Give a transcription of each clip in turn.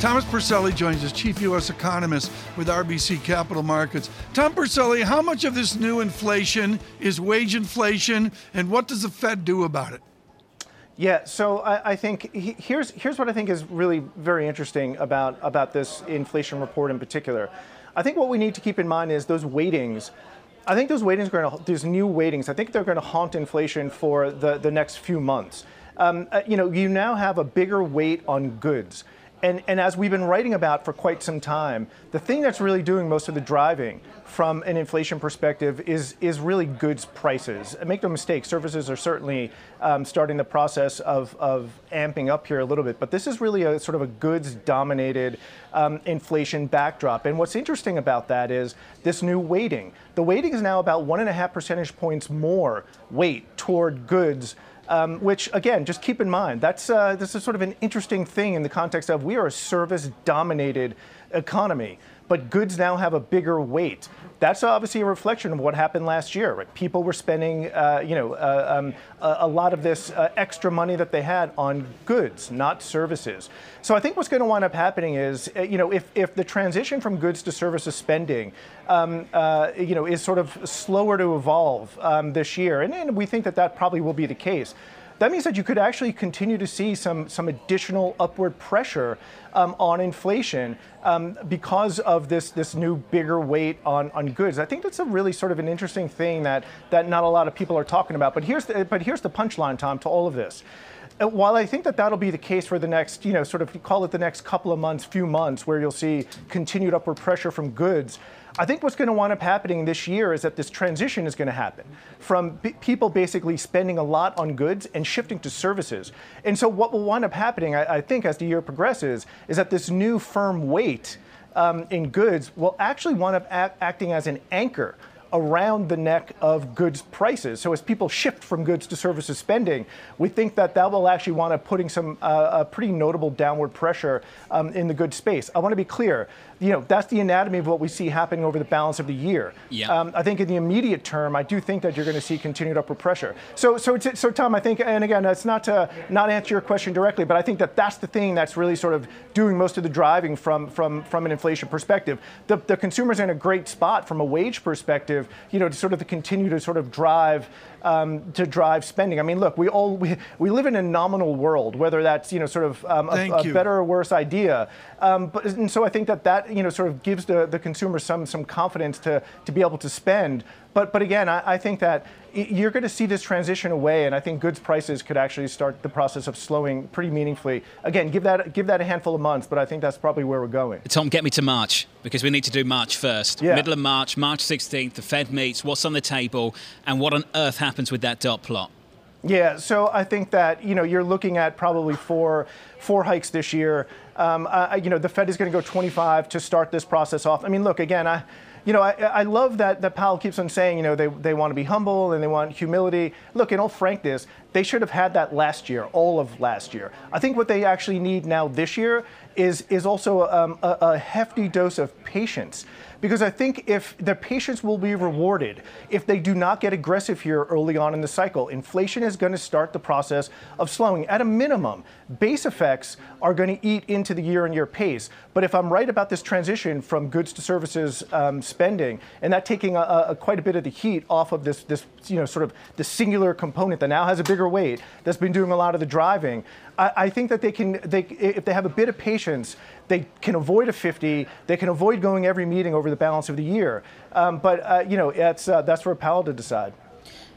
Thomas Porcelli joins us, chief U.S. economist with RBC Capital Markets. Tom Porcelli, how much of this new inflation is wage inflation, and what does the Fed do about it? Yeah, so I, I, think here's here's what I think is really very interesting about about this inflation report in particular. I think what we need to keep in mind is those weightings. I think those weightings are going to these new weightings. I think they're going to haunt inflation for the the next few months. Um, uh, you know, you now have a bigger weight on goods. And, and as we've been writing about for quite some time, the thing that's really doing most of the driving from an inflation perspective is, is really goods prices. Make no mistake, services are certainly um, starting the process of, of amping up here a little bit, but this is really a sort of a goods dominated um, inflation backdrop. And what's interesting about that is this new weighting. The weighting is now about one and a half percentage points more weight toward goods um, which again, just keep in mind, that's uh, this is sort of an interesting thing in the context of we are a service-dominated economy, but goods now have a bigger weight. That's obviously a reflection of what happened last year. Right? People were spending, uh, you know, uh, um, a, a, lot of this uh, extra money that they had on goods, not services. So I think what's going to wind up happening is, uh, you know, if, if the transition from goods to services spending, um, uh, you know, is sort of slower to evolve um, this year, and, and we think that that probably will be the case that means that you could actually continue to see some, some additional upward pressure um, on inflation um, because of this, this new bigger weight on, on goods. I think that's a really sort of an interesting thing that, that not a lot of people are talking about. But here's the, but here's the punchline, Tom, to all of this uh, while I think that that'll be the case for the next, you know, sort of call it the next couple of months, few months, where you'll see continued upward pressure from goods, I think what's going to wind up happening this year is that this transition is going to happen from people basically spending a lot on goods and shifting to services. And so, what will wind up happening, I, I think, as the year progresses, is that this new firm weight um, in goods will actually wind up act- acting as an anchor around the neck of goods prices. So as people shift from goods to services spending, we think that that will actually wind up putting some uh, pretty notable downward pressure um, in the goods space. I want to be clear. You know, that's the anatomy of what we see happening over the balance of the year. Yeah. Um, I think in the immediate term, I do think that you're going to see continued upward pressure. So, so, so, Tom, I think, and again, it's not to not answer your question directly, but I think that that's the thing that's really sort of doing most of the driving from from from an inflation perspective. The, the consumer's are in a great spot from a wage perspective you know, to sort of continue to sort of drive um, to drive spending. I mean, look, we all we, we live in a nominal world, whether that's you know sort of um, a, a better or worse idea. Um, but and so I think that that you know sort of gives the, the consumer some some confidence to to be able to spend. But but again, I, I think that you're going to see this transition away, and I think goods prices could actually start the process of slowing pretty meaningfully. Again, give that give that a handful of months, but I think that's probably where we're going. Tom, get me to March because we need to do March first. Yeah. Middle of March, March 16th, the Fed meets. What's on the table, and what on earth happens with that dot plot? Yeah, so I think that you know you're looking at probably four four hikes this year. Um, uh, you know the Fed is going to go 25 to start this process off. I mean, look again, I you know, I, I love that, that Powell keeps on saying, you know, they, they want to be humble and they want humility. Look, in all frankness, they should have had that last year, all of last year. I think what they actually need now this year is, is also um, a, a hefty dose of patience because I think if their patience will be rewarded if they do not get aggressive here early on in the cycle. Inflation is going to start the process of slowing. At a minimum, base effects are going to eat into the year-on-year pace. But if I'm right about this transition from goods to services um, spending, and that taking a, a, quite a bit of the heat off of this, this, you know, sort of the singular component that now has a bigger weight, that's been doing a lot of the driving, I, I think that they can, they, if they have a bit of patience, they can avoid a 50. They can avoid going every meeting over the balance of the year. Um, but uh, you know, that's uh, that's for Powell to decide.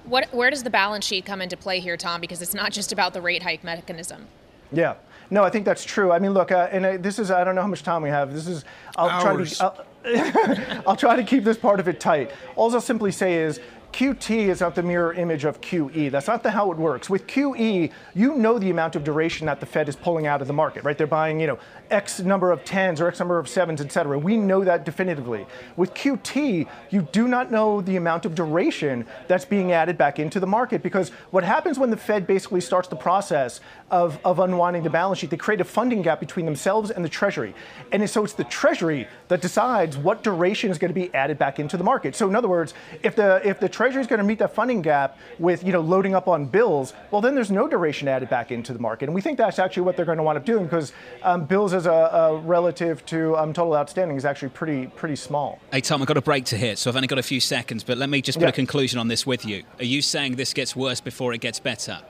What, where does the balance sheet come into play here, Tom? Because it's not just about the rate hike mechanism. Yeah. No, I think that's true. I mean, look, uh, and uh, this is, I don't know how much time we have. This is, I'll Hours. try to, I'll, I'll try to keep this part of it tight. All I'll simply say is QT is not the mirror image of QE. That's not the how it works. With QE, you know the amount of duration that the Fed is pulling out of the market, right? They're buying, you know, X number of tens or X number of sevens, et cetera. We know that definitively. With QT, you do not know the amount of duration that's being added back into the market because what happens when the Fed basically starts the process of, of unwinding the balance sheet, they create a funding gap between themselves and the Treasury. And so it's the Treasury that decides what duration is going to be added back into the market. So in other words, if the if the Treasury is going to meet that funding gap with you know loading up on bills, well then there's no duration added back into the market. And we think that's actually what they're going to wind up doing because um, bills as a, a, relative to um, total outstanding is actually pretty pretty small. Hey Tom, I've got a break to hit, so I've only got a few seconds. But let me just put Yeah. a conclusion on this with you. Are you saying this gets worse before it gets better?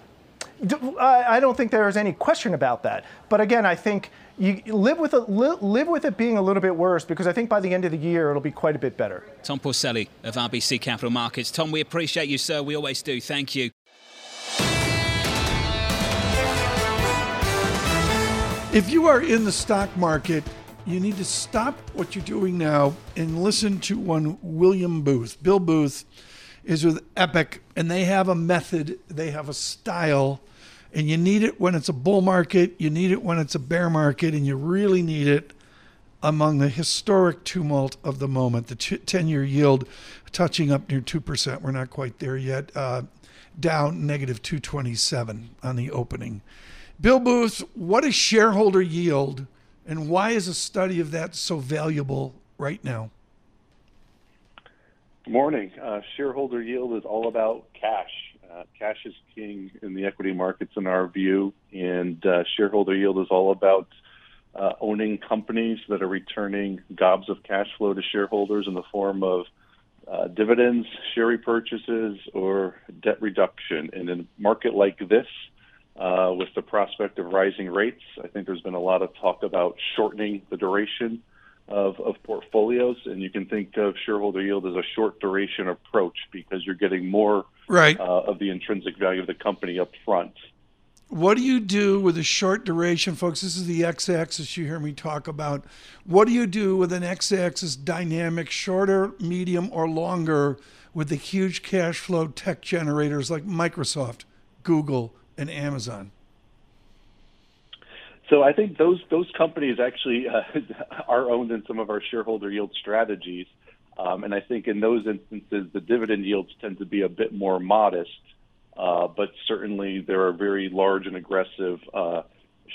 I don't think there is any question about that. But again, I think you live with it, li- live with it being a little bit worse because I think by the end of the year it'll be quite a bit better. Tom Porcelli of RBC Capital Markets. Tom, we appreciate you, sir. We always do. Thank you. If you are in the stock market, you need to stop what you're doing now and listen to one William Booth. Bill Booth is with Epoch, and they have a method, they have a style, and you need it when it's a bull market, you need it when it's a bear market, and you really need it among the historic tumult of the moment. The 10 year yield touching up near 2%. We're not quite there yet. Uh, down negative 227 on the opening. Bill Booth, what is shareholder yield and why is a study of that so valuable right now? Morning. Uh, shareholder yield is all about cash. Uh, cash is king in the equity markets, in our view, and uh, shareholder yield is all about uh, owning companies that are returning gobs of cash flow to shareholders in the form of uh, dividends, share repurchases, or debt reduction. And in a market like this, uh, with the prospect of rising rates, I think there's been a lot of talk about shortening the duration of, of portfolios, and you can think of shareholder yield as a short duration approach because you're getting more Right. uh, of the intrinsic value of the company up front. What do you do with a short duration, folks? This is the x axis you hear me talk about. What do you do with an x axis dynamic, shorter, medium, or longer, with the huge cash flow tech generators like Microsoft, Google, and Amazon? So I think those those companies actually uh, are owned in some of our shareholder yield strategies, um, and I think in those instances the dividend yields tend to be a bit more modest, uh, but certainly there are very large and aggressive uh,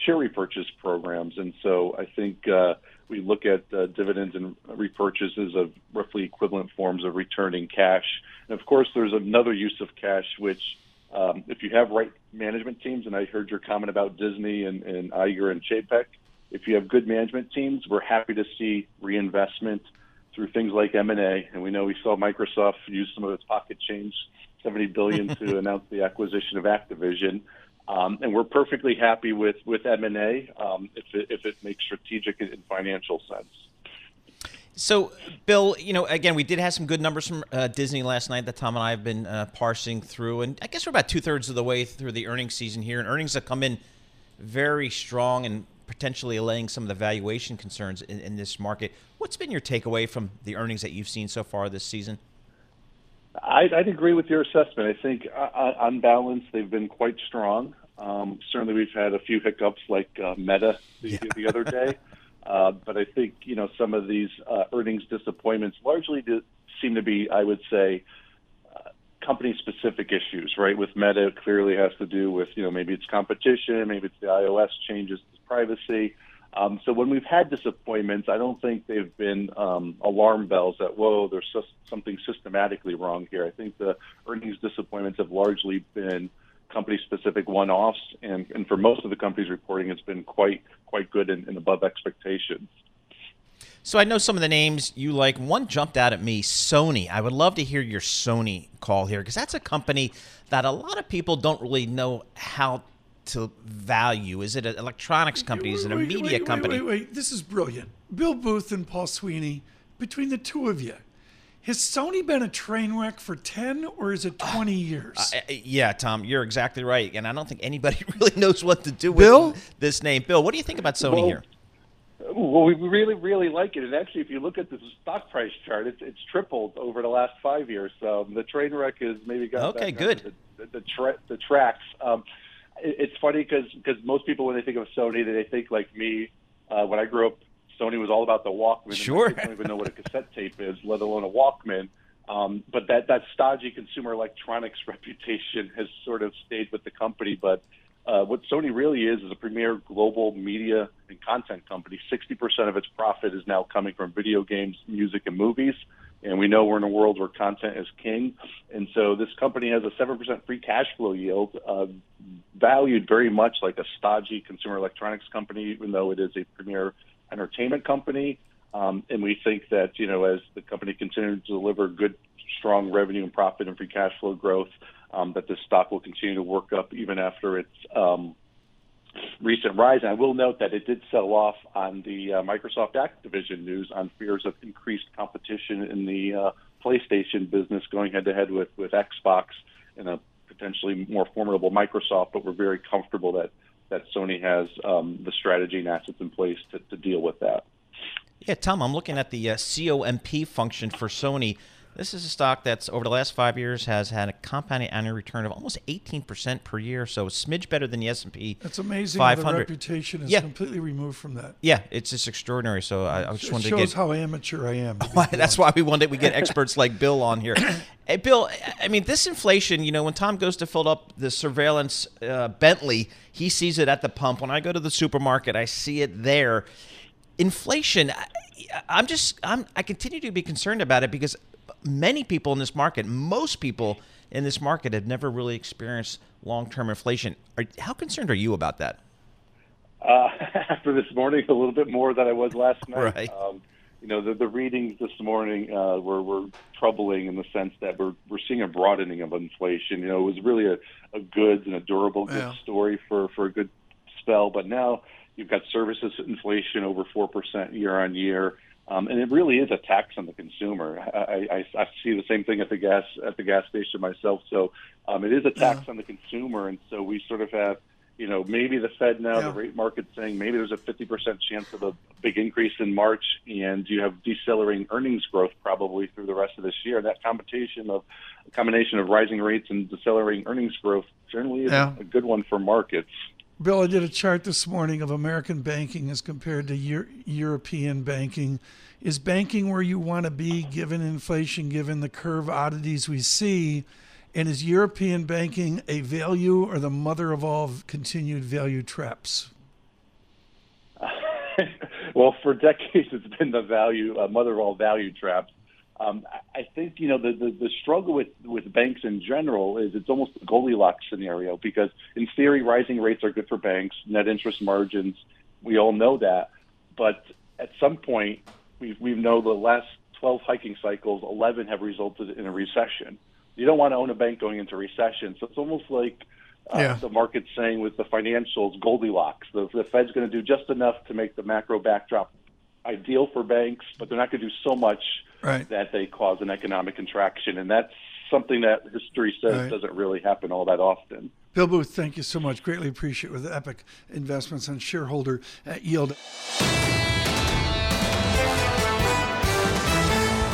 share repurchase programs, and so I think uh, we look at uh, dividends and repurchases of roughly equivalent forms of returning cash, and of course there's another use of cash which um, if you have right management teams, and I heard your comment about Disney and, and Iger and Chapek, if you have good management teams, we're happy to see reinvestment through things like M&A. And we know we saw Microsoft use some of its pocket change, 70 billion to announce the acquisition of Activision. Um, and we're perfectly happy with, with M&A um, if, it, if it makes strategic and financial sense. So, Bill, you know, again, we did have some good numbers from uh, Disney last night that Tom and I have been uh, parsing through, and I guess we're about two thirds of the way through the earnings season here, and earnings have come in very strong and potentially allaying some of the valuation concerns in, in this market. What's been your takeaway from the earnings that you've seen so far this season? I'd, I'd agree with your assessment. I think uh, on balance, they've been quite strong. Um, certainly, we've had a few hiccups like uh, Meta the, the other day. Uh, but I think you know some of these uh, earnings disappointments largely do, seem to be, I would say, uh, company-specific issues. Right, with Meta, it clearly has to do with you know maybe it's competition, maybe it's the iOS changes to privacy. Um, so when we've had disappointments, I don't think they've been um, alarm bells that whoa, there's something systematically wrong here. I think the earnings disappointments have largely been company-specific one-offs, and, and for most of the companies reporting, it's been quite quite good and, and above expectations. So I know some of the names you like. One jumped out at me, Sony. I would love to hear your Sony call here because that's a company that a lot of people don't really know how to value. Is it an electronics company? Is it a Wait, media wait, wait, company? Wait, wait, This is brilliant. Bill Booth and Paul Sweeney, between the two of you, has Sony been a train wreck for 10 or is it 20 years? Uh, yeah, Tom, you're exactly right, and I don't think anybody really knows what to do with Bill? this name. Bill, what do you think about Sony Well, here? Well, we really, really like it. And actually, if you look at the stock price chart, it's it's tripled over the last five years. So the train wreck has maybe got okay. Good. The the, the, tra- the tracks. Um, it, it's funny because because most people when they think of Sony, they think like me. Uh, when I grew up, Sony was all about the Walkman. Sure. I don't even know what a cassette tape is, let alone a Walkman. Um, but that that stodgy consumer electronics reputation has sort of stayed with the company. But uh, what Sony really is is a premier global media and content company. 60% of its profit is now coming from video games, music, and movies. And we know we're in a world where content is king. And so this company has a 7% free cash flow yield, uh, valued very much like a stodgy consumer electronics company, even though it is a premier entertainment company. Um, and we think that, you know, as the company continues to deliver good, strong revenue and profit and free cash flow growth, um, that this stock will continue to work up even after its um, recent rise. And I will note that it did sell off on the uh, Microsoft Activision news on fears of increased competition in the uh, PlayStation business going head to head with with Xbox and a potentially more formidable Microsoft. But we're very comfortable that that Sony has um, the strategy and assets in place to, to deal with that. Yeah, Tom, I'm looking at the uh, COMP function for Sony. This is a stock that's over the last five years has had a compounding annual return of almost 18% per year, so a smidge better than the S&P. That's amazing. 500. The reputation is Yeah. completely removed from that. Yeah, it's just extraordinary. So I, I just It wanted to get. Shows how amateur I am. That's why we wanted we get experts like Bill on here. Hey, Bill, I mean, this inflation, you know, when Tom goes to fill up the surveillance uh, Bentley, he sees it at the pump. When I go to the supermarket, I see it there. Inflation, I, I'm just, I'm, I continue to be concerned about it because many people in this market, most people in this market, have never really experienced long-term inflation. Are, how concerned are you about that? Uh, after this morning, a little bit more than I was last night. Right. Um, you know, the, the readings this morning uh, were, were troubling in the sense that we're, we're seeing a broadening of inflation. You know, it was really a, a goods and a durable goods Yeah. story for, for a good spell, but now you've got services inflation over 4% year on year. Um, and it really is a tax on the consumer. I, I, I see the same thing at the gas at the gas station myself. So um, it is a tax on the consumer, and so we sort of have, you know, maybe the Fed now, Yeah. the rate market saying maybe there's a 50% chance of a big increase in March, and you have decelerating earnings growth probably through the rest of this year. That combination of a combination of rising rates and decelerating earnings growth generally is Yeah. a good one for markets. Bill, I did a chart this morning of American banking as compared to Euro- European banking. Is banking where you want to be given inflation, given the curve oddities we see? And is European banking a value or the mother of all continued value traps? well, for decades, it's been the value uh, mother of all value traps. Um, I- think you know the, the the struggle with with banks in general is it's almost a Goldilocks scenario because in theory, rising rates are good for banks, net interest margins. We all know that, but at some point, we we know the last 12 hiking cycles, 11 have resulted in a recession. You don't want to own a bank going into recession, so it's almost like uh, Yeah. the market's saying with the financials, Goldilocks. The, the Fed's going to do just enough to make the macro backdrop ideal for banks, but they're not going to do so much Right. that they cause an economic contraction. And that's something that history says Right. doesn't really happen all that often. Bill Booth, thank you so much. Greatly appreciate with Epoch Investments and shareholder at yield.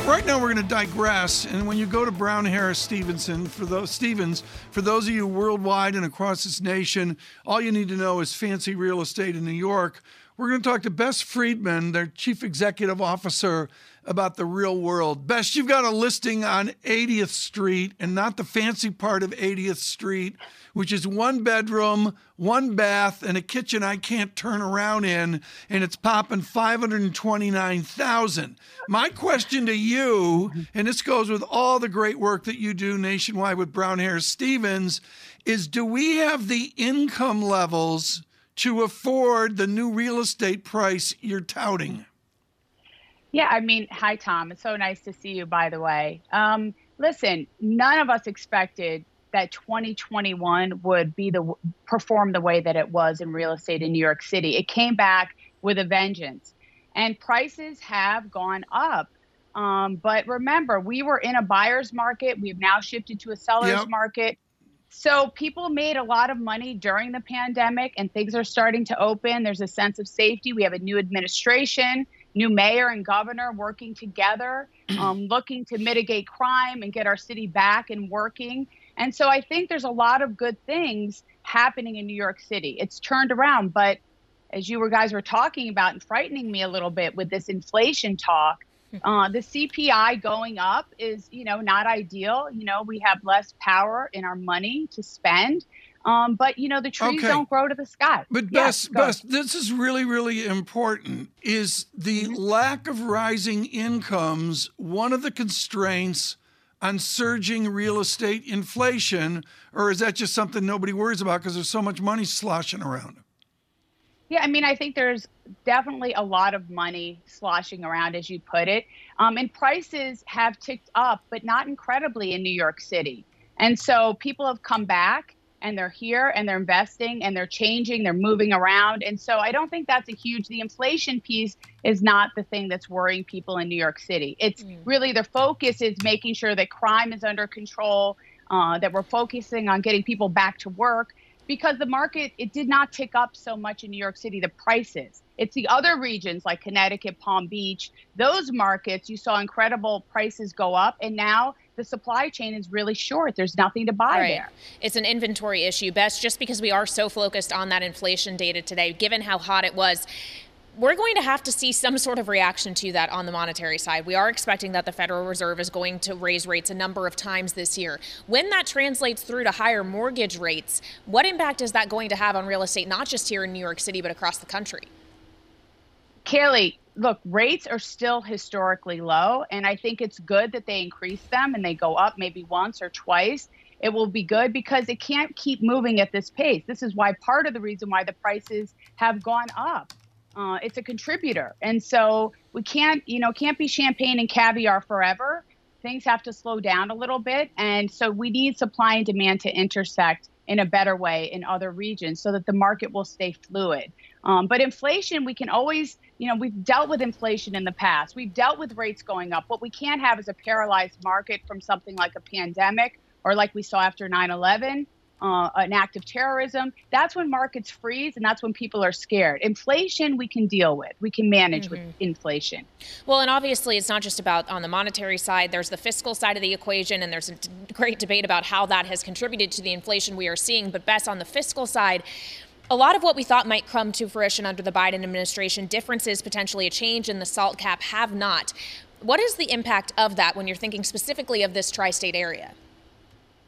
Right now, we're going to digress, and when you go to Brown Harris Stevenson, for those Stevens, for those of you worldwide and across this nation, all you need to know is fancy real estate in New York. We're going to talk to Bess Freedman, their chief executive officer, about the real world. Bess, you've got a listing on 80th Street, and not the fancy part of 80th Street, which is one bedroom, one bath, and a kitchen I can't turn around in, and it's popping 529,000. My question to you, and this goes with all the great work that you do nationwide with Brown Harris Stevens, is do we have the income levels to afford the new real estate price you're touting? Yeah, I mean, hi, Tom. It's so nice to see you, by the way. Um, listen, none of us expected that 2021 would be the perform the way that it was in real estate in New York City. It came back with a vengeance, and prices have gone up. Um, but remember, we were in a buyer's market. We've now shifted to a seller's Yep. market. So people made a lot of money during the pandemic and things are starting to open. There's a sense of safety. We have a new administration, new mayor and governor working together, um, looking to mitigate crime and get our city back and working. And so I think there's a lot of good things happening in New York City. It's turned around, but as you were guys were talking about and frightening me a little bit with this inflation talk, uh, the CPI going up is, you know, not ideal. You know, we have less power in our money to spend. Um, but you know, the trees Okay. don't grow to the sky. But Yes, Bess, go. Bess, this is really, really important. Is the Mm-hmm. lack of rising incomes one of the constraints on surging real estate inflation, or is that just something nobody worries about because there's so much money sloshing around? Yeah, I mean, I think there's definitely a lot of money sloshing around, as you put it. Um, and prices have ticked up, but not incredibly in New York City. And so people have come back and they're here and they're investing and they're changing, they're moving around. And so I don't think that's a huge, the inflation piece is not the thing that's worrying people in New York City. It's really the focus is making sure that crime is under control, uh, that we're focusing on getting people back to work because the market it did not tick up so much in New York City the prices it's the other regions like Connecticut Palm Beach those markets you saw incredible prices go up and now the supply chain is really short there's nothing to buy Right. there It's an inventory issue. Bess just because we are so focused on that inflation data today, given how hot it was. We're going to have to see some sort of reaction to that on the monetary side. We are expecting that the Federal Reserve is going to raise rates a number of times this year. When that translates through to higher mortgage rates, what impact is that going to have on real estate, not just here in New York City, but across the country? Kailey, look, rates are still historically low, and I think it's good that they increase them and they go up maybe once or twice. It will be good because it can't keep moving at this pace. This is why part of the reason why the prices have gone up. Uh, it's a contributor, and so we can't, you know, can't be champagne and caviar forever. Things have to slow down a little bit, and so we need supply and demand to intersect in a better way in other regions so that the market will stay fluid. Um, but inflation, we can always, you know, we've dealt with inflation in the past. We've dealt with rates going up. What we can't have is a paralyzed market from something like a pandemic or like we saw after 9 11, uh, an act of terrorism. That's when markets freeze and that's when people are scared. Inflation, we can deal with, we can manage with inflation. Well, and obviously, it's not just about on the monetary side. There's the fiscal side of the equation, and there's a d- great debate about how that has contributed to the inflation we are seeing. But Bess on the fiscal side, a lot of what we thought might come to fruition under the Biden administration, differences, potentially a change in the SALT cap, have not. What is the impact of that when you're thinking specifically of this tri state area?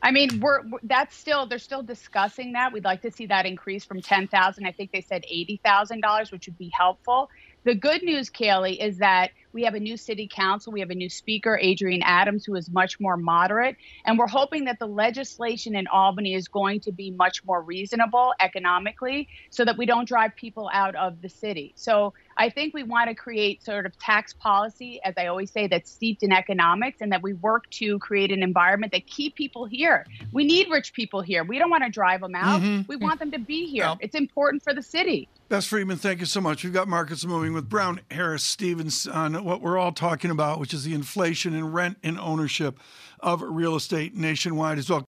I mean, we're, that's still they're still discussing that. We'd like to see that increase from ten thousand. I think they said eighty thousand dollars, which would be helpful. The good news, Kailey, is that we have a new city council. We have a new speaker, Adrienne Adams, who is much more moderate. And we're hoping that the legislation in Albany is going to be much more reasonable economically so that we don't drive people out of the city. So I think we want to create sort of tax policy, as I always say, that's steeped in economics and that we work to create an environment that keep people here. We need rich people here. We don't want to drive them out. Mm-hmm. We want them to be here. It's important for the city. Bess Freedman, thank you so much. We've got markets moving with Brown Harris Stevens on what we're all talking about, which is the inflation and rent and ownership of real estate nationwide as well.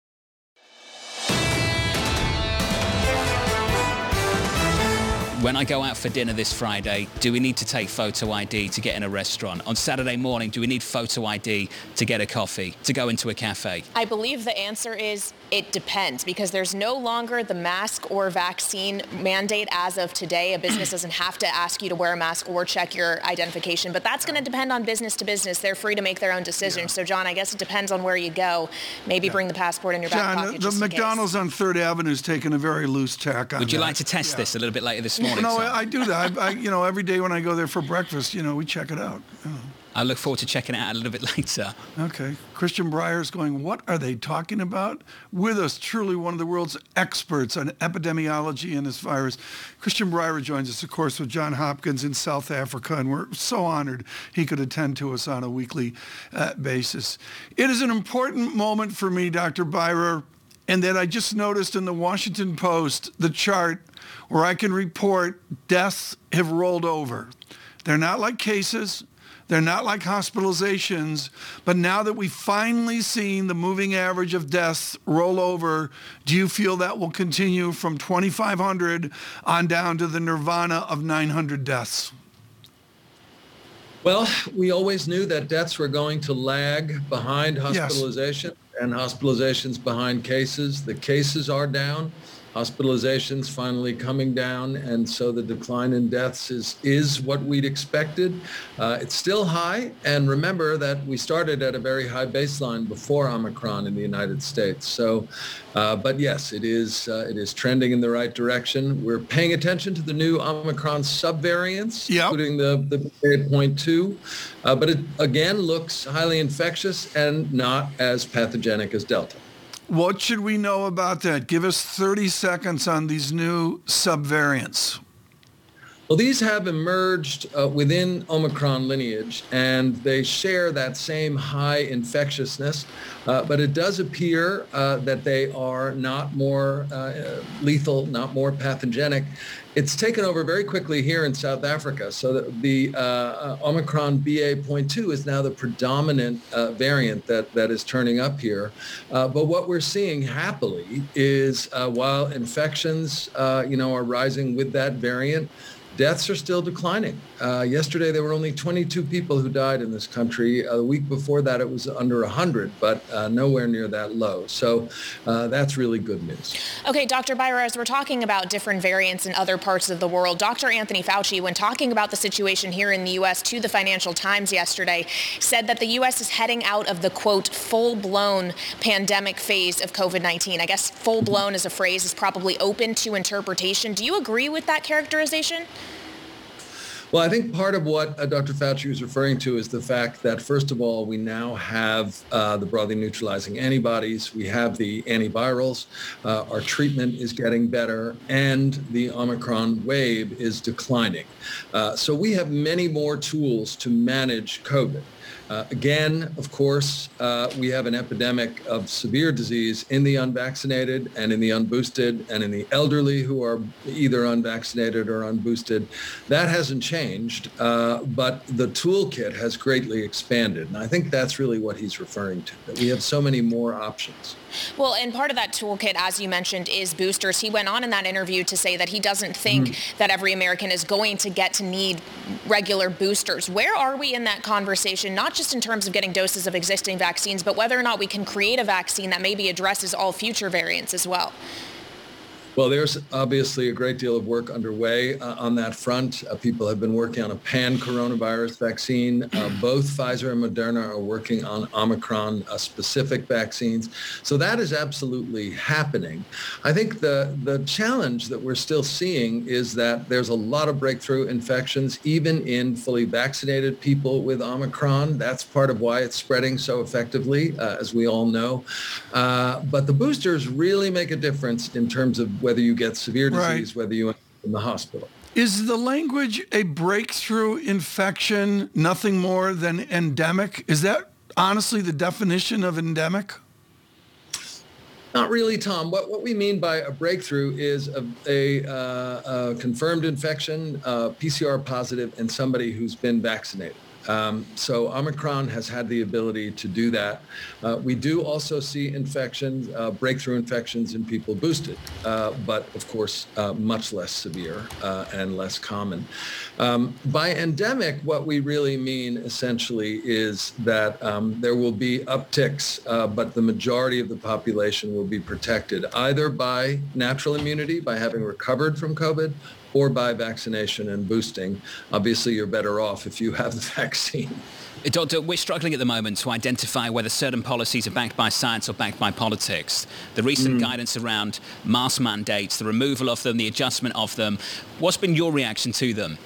When I go out for dinner this Friday, do we need to take photo ID to get in a restaurant? On Saturday morning, do we need photo ID to get a coffee, to go into a cafe? I believe the answer is it depends because there's no longer the mask or vaccine mandate as of today. A business doesn't have to ask you to wear a mask or check your identification, but that's going to depend on business to business. They're free to make their own decisions. So, John, I guess it depends on where you go. Maybe bring the passport in your back John, pocket. the just in case. McDonald's on Third Avenue is taking a very loose tack on Would you that. like to test this a little bit later this morning? No, sir? I, I do that. I, I, you know, every day when I go there for breakfast, you know, we check it out. you know. I look forward to checking it out a little bit later. Okay. Christian Beyrer's going, what are they talking about? With us, truly one of the world's experts on epidemiology and this virus. Christian Beyrer joins us, of course, with John Hopkins in South Africa, and we're so honored he could attend to us on a weekly uh, basis. It is an important moment for me, Dr. Beyrer, and that I just noticed in the Washington Post the chart where I can report deaths have rolled over. They're not like cases. They're not like hospitalizations, but now that we've finally seen the moving average of deaths roll over, do you feel that will continue from 2,500 on down to the nirvana of 900 deaths? Well, we always knew that deaths were going to lag behind hospitalization yes. and hospitalizations behind cases. The cases are down hospitalizations finally coming down, and so the decline in deaths is is what we'd expected. Uh, it's still high, and remember that we started at a very high baseline before Omicron in the United States. So, uh, but yes, it is uh, it is trending in the right direction. We're paying attention to the new Omicron subvariants, yep. including the the BA.2, uh, but it again looks highly infectious and not as pathogenic as Delta. What should we know about that? Give us 30 seconds on these new subvariants. Well, these have emerged uh, within Omicron lineage, and they share that same high infectiousness. Uh, but it does appear uh, that they are not more uh, lethal, not more pathogenic. It's taken over very quickly here in South Africa. So the, the uh, uh, Omicron BA.2 is now the predominant variant that, that is turning up here. but what we're seeing happily is while infections, you know, are rising with that variant, deaths are still declining. Uh, yesterday, there were only 22 people who died in this country. The week before that, it was under 100, but uh, nowhere near that low. So uh, that's really good news. Okay, Dr. Beyrer, as we're talking about different variants in other parts of the world, Dr. Anthony Fauci, when talking about the situation here in the U.S. to the Financial Times yesterday, said that the U.S. is heading out of the, quote, full-blown pandemic phase of COVID-19. I guess full-blown as a phrase is probably open to interpretation. Do you agree with that characterization? Well, I think part of what uh, Dr. Fauci was referring to is the fact that, first of all, we now have uh, the broadly neutralizing antibodies. We have the antivirals. Uh, our treatment is getting better, and the Omicron wave is declining. Uh, so we have many more tools to manage COVID. Uh, again, of course, uh, we have an epidemic of severe disease in the unvaccinated and in the unboosted and in the elderly who are either unvaccinated or unboosted. That hasn't changed, uh, but the toolkit has greatly expanded. And I think that's really what he's referring to, that we have so many more options. Well, and part of that toolkit, as you mentioned, is boosters. He went on in that interview to say that he doesn't think mm. that every American is going to get to need regular boosters. Where are we in that conversation, not just in terms of getting doses of existing vaccines, but whether or not we can create a vaccine that maybe addresses all future variants as well? Well, there's obviously a great deal of work underway uh, on that front. Uh, people have been working on a pan-coronavirus vaccine. Uh, both Pfizer and Moderna are working on Omicron-specific uh, vaccines. So that is absolutely happening. I think the, the challenge that we're still seeing is that there's a lot of breakthrough infections, even in fully vaccinated people with Omicron. That's part of why it's spreading so effectively, uh, as we all know. Uh, but the boosters really make a difference in terms of whether you get severe disease, right. whether you end in the hospital. Is the language a breakthrough infection nothing more than endemic? Is that honestly the definition of endemic? Not really, Tom. What, what we mean by a breakthrough is a, a, uh, a confirmed infection, uh, PCR positive, and somebody who's been vaccinated. Um, so Omicron has had the ability to do that. Uh, we do also see infections, uh, breakthrough infections in people boosted, uh, but of course uh, much less severe uh, and less common. Um, by endemic, what we really mean essentially is that um, there will be upticks, uh, but the majority of the population will be protected either by natural immunity, by having recovered from COVID, or by vaccination and boosting. Obviously, you're better off if you have the vaccine. Doctor, we're struggling at the moment to identify whether certain policies are backed by science or backed by politics. The recent mm. guidance around mask mandates, the removal of them, the adjustment of them, what's been your reaction to them?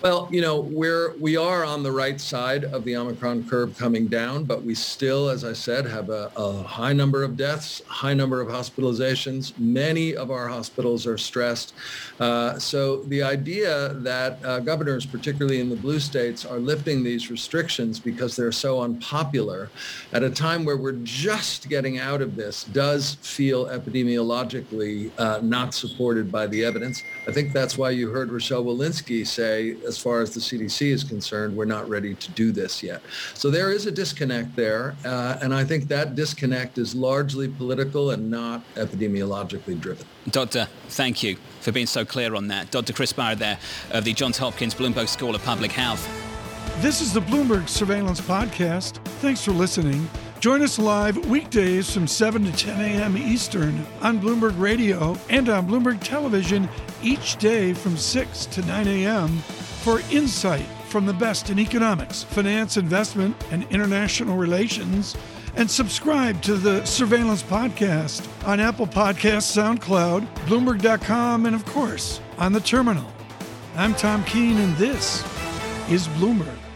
Well, you know, we're we are on the right side of the Omicron curve coming down, but we still, as I said, have a, a, high number of deaths, high number of hospitalizations. Many of our hospitals are stressed. Uh, so the idea that uh, governors, particularly in the blue states, are lifting these restrictions because they're so unpopular at a time where we're just getting out of this does feel epidemiologically uh, not supported by the evidence. I think that's why you heard Rochelle Walensky say as far as the CDC is concerned, we're not ready to do this yet. So there is a disconnect there, uh, and I think that disconnect is largely political and not epidemiologically driven. Doctor, thank you for being so clear on that. Dr. Chris Beyrer there of the Johns Hopkins Bloomberg School of Public Health. This is the Bloomberg Surveillance Podcast. Thanks for listening. Join us live weekdays from 7 to 10 a.m. Eastern on Bloomberg Radio and on Bloomberg Television each day from 6 to 9 a.m. for insight from the best in economics, finance, investment, and international relations. And subscribe to the Surveillance Podcast on Apple Podcasts, SoundCloud, Bloomberg.com, and of course, on the terminal. I'm Tom Keene, and this is Bloomberg.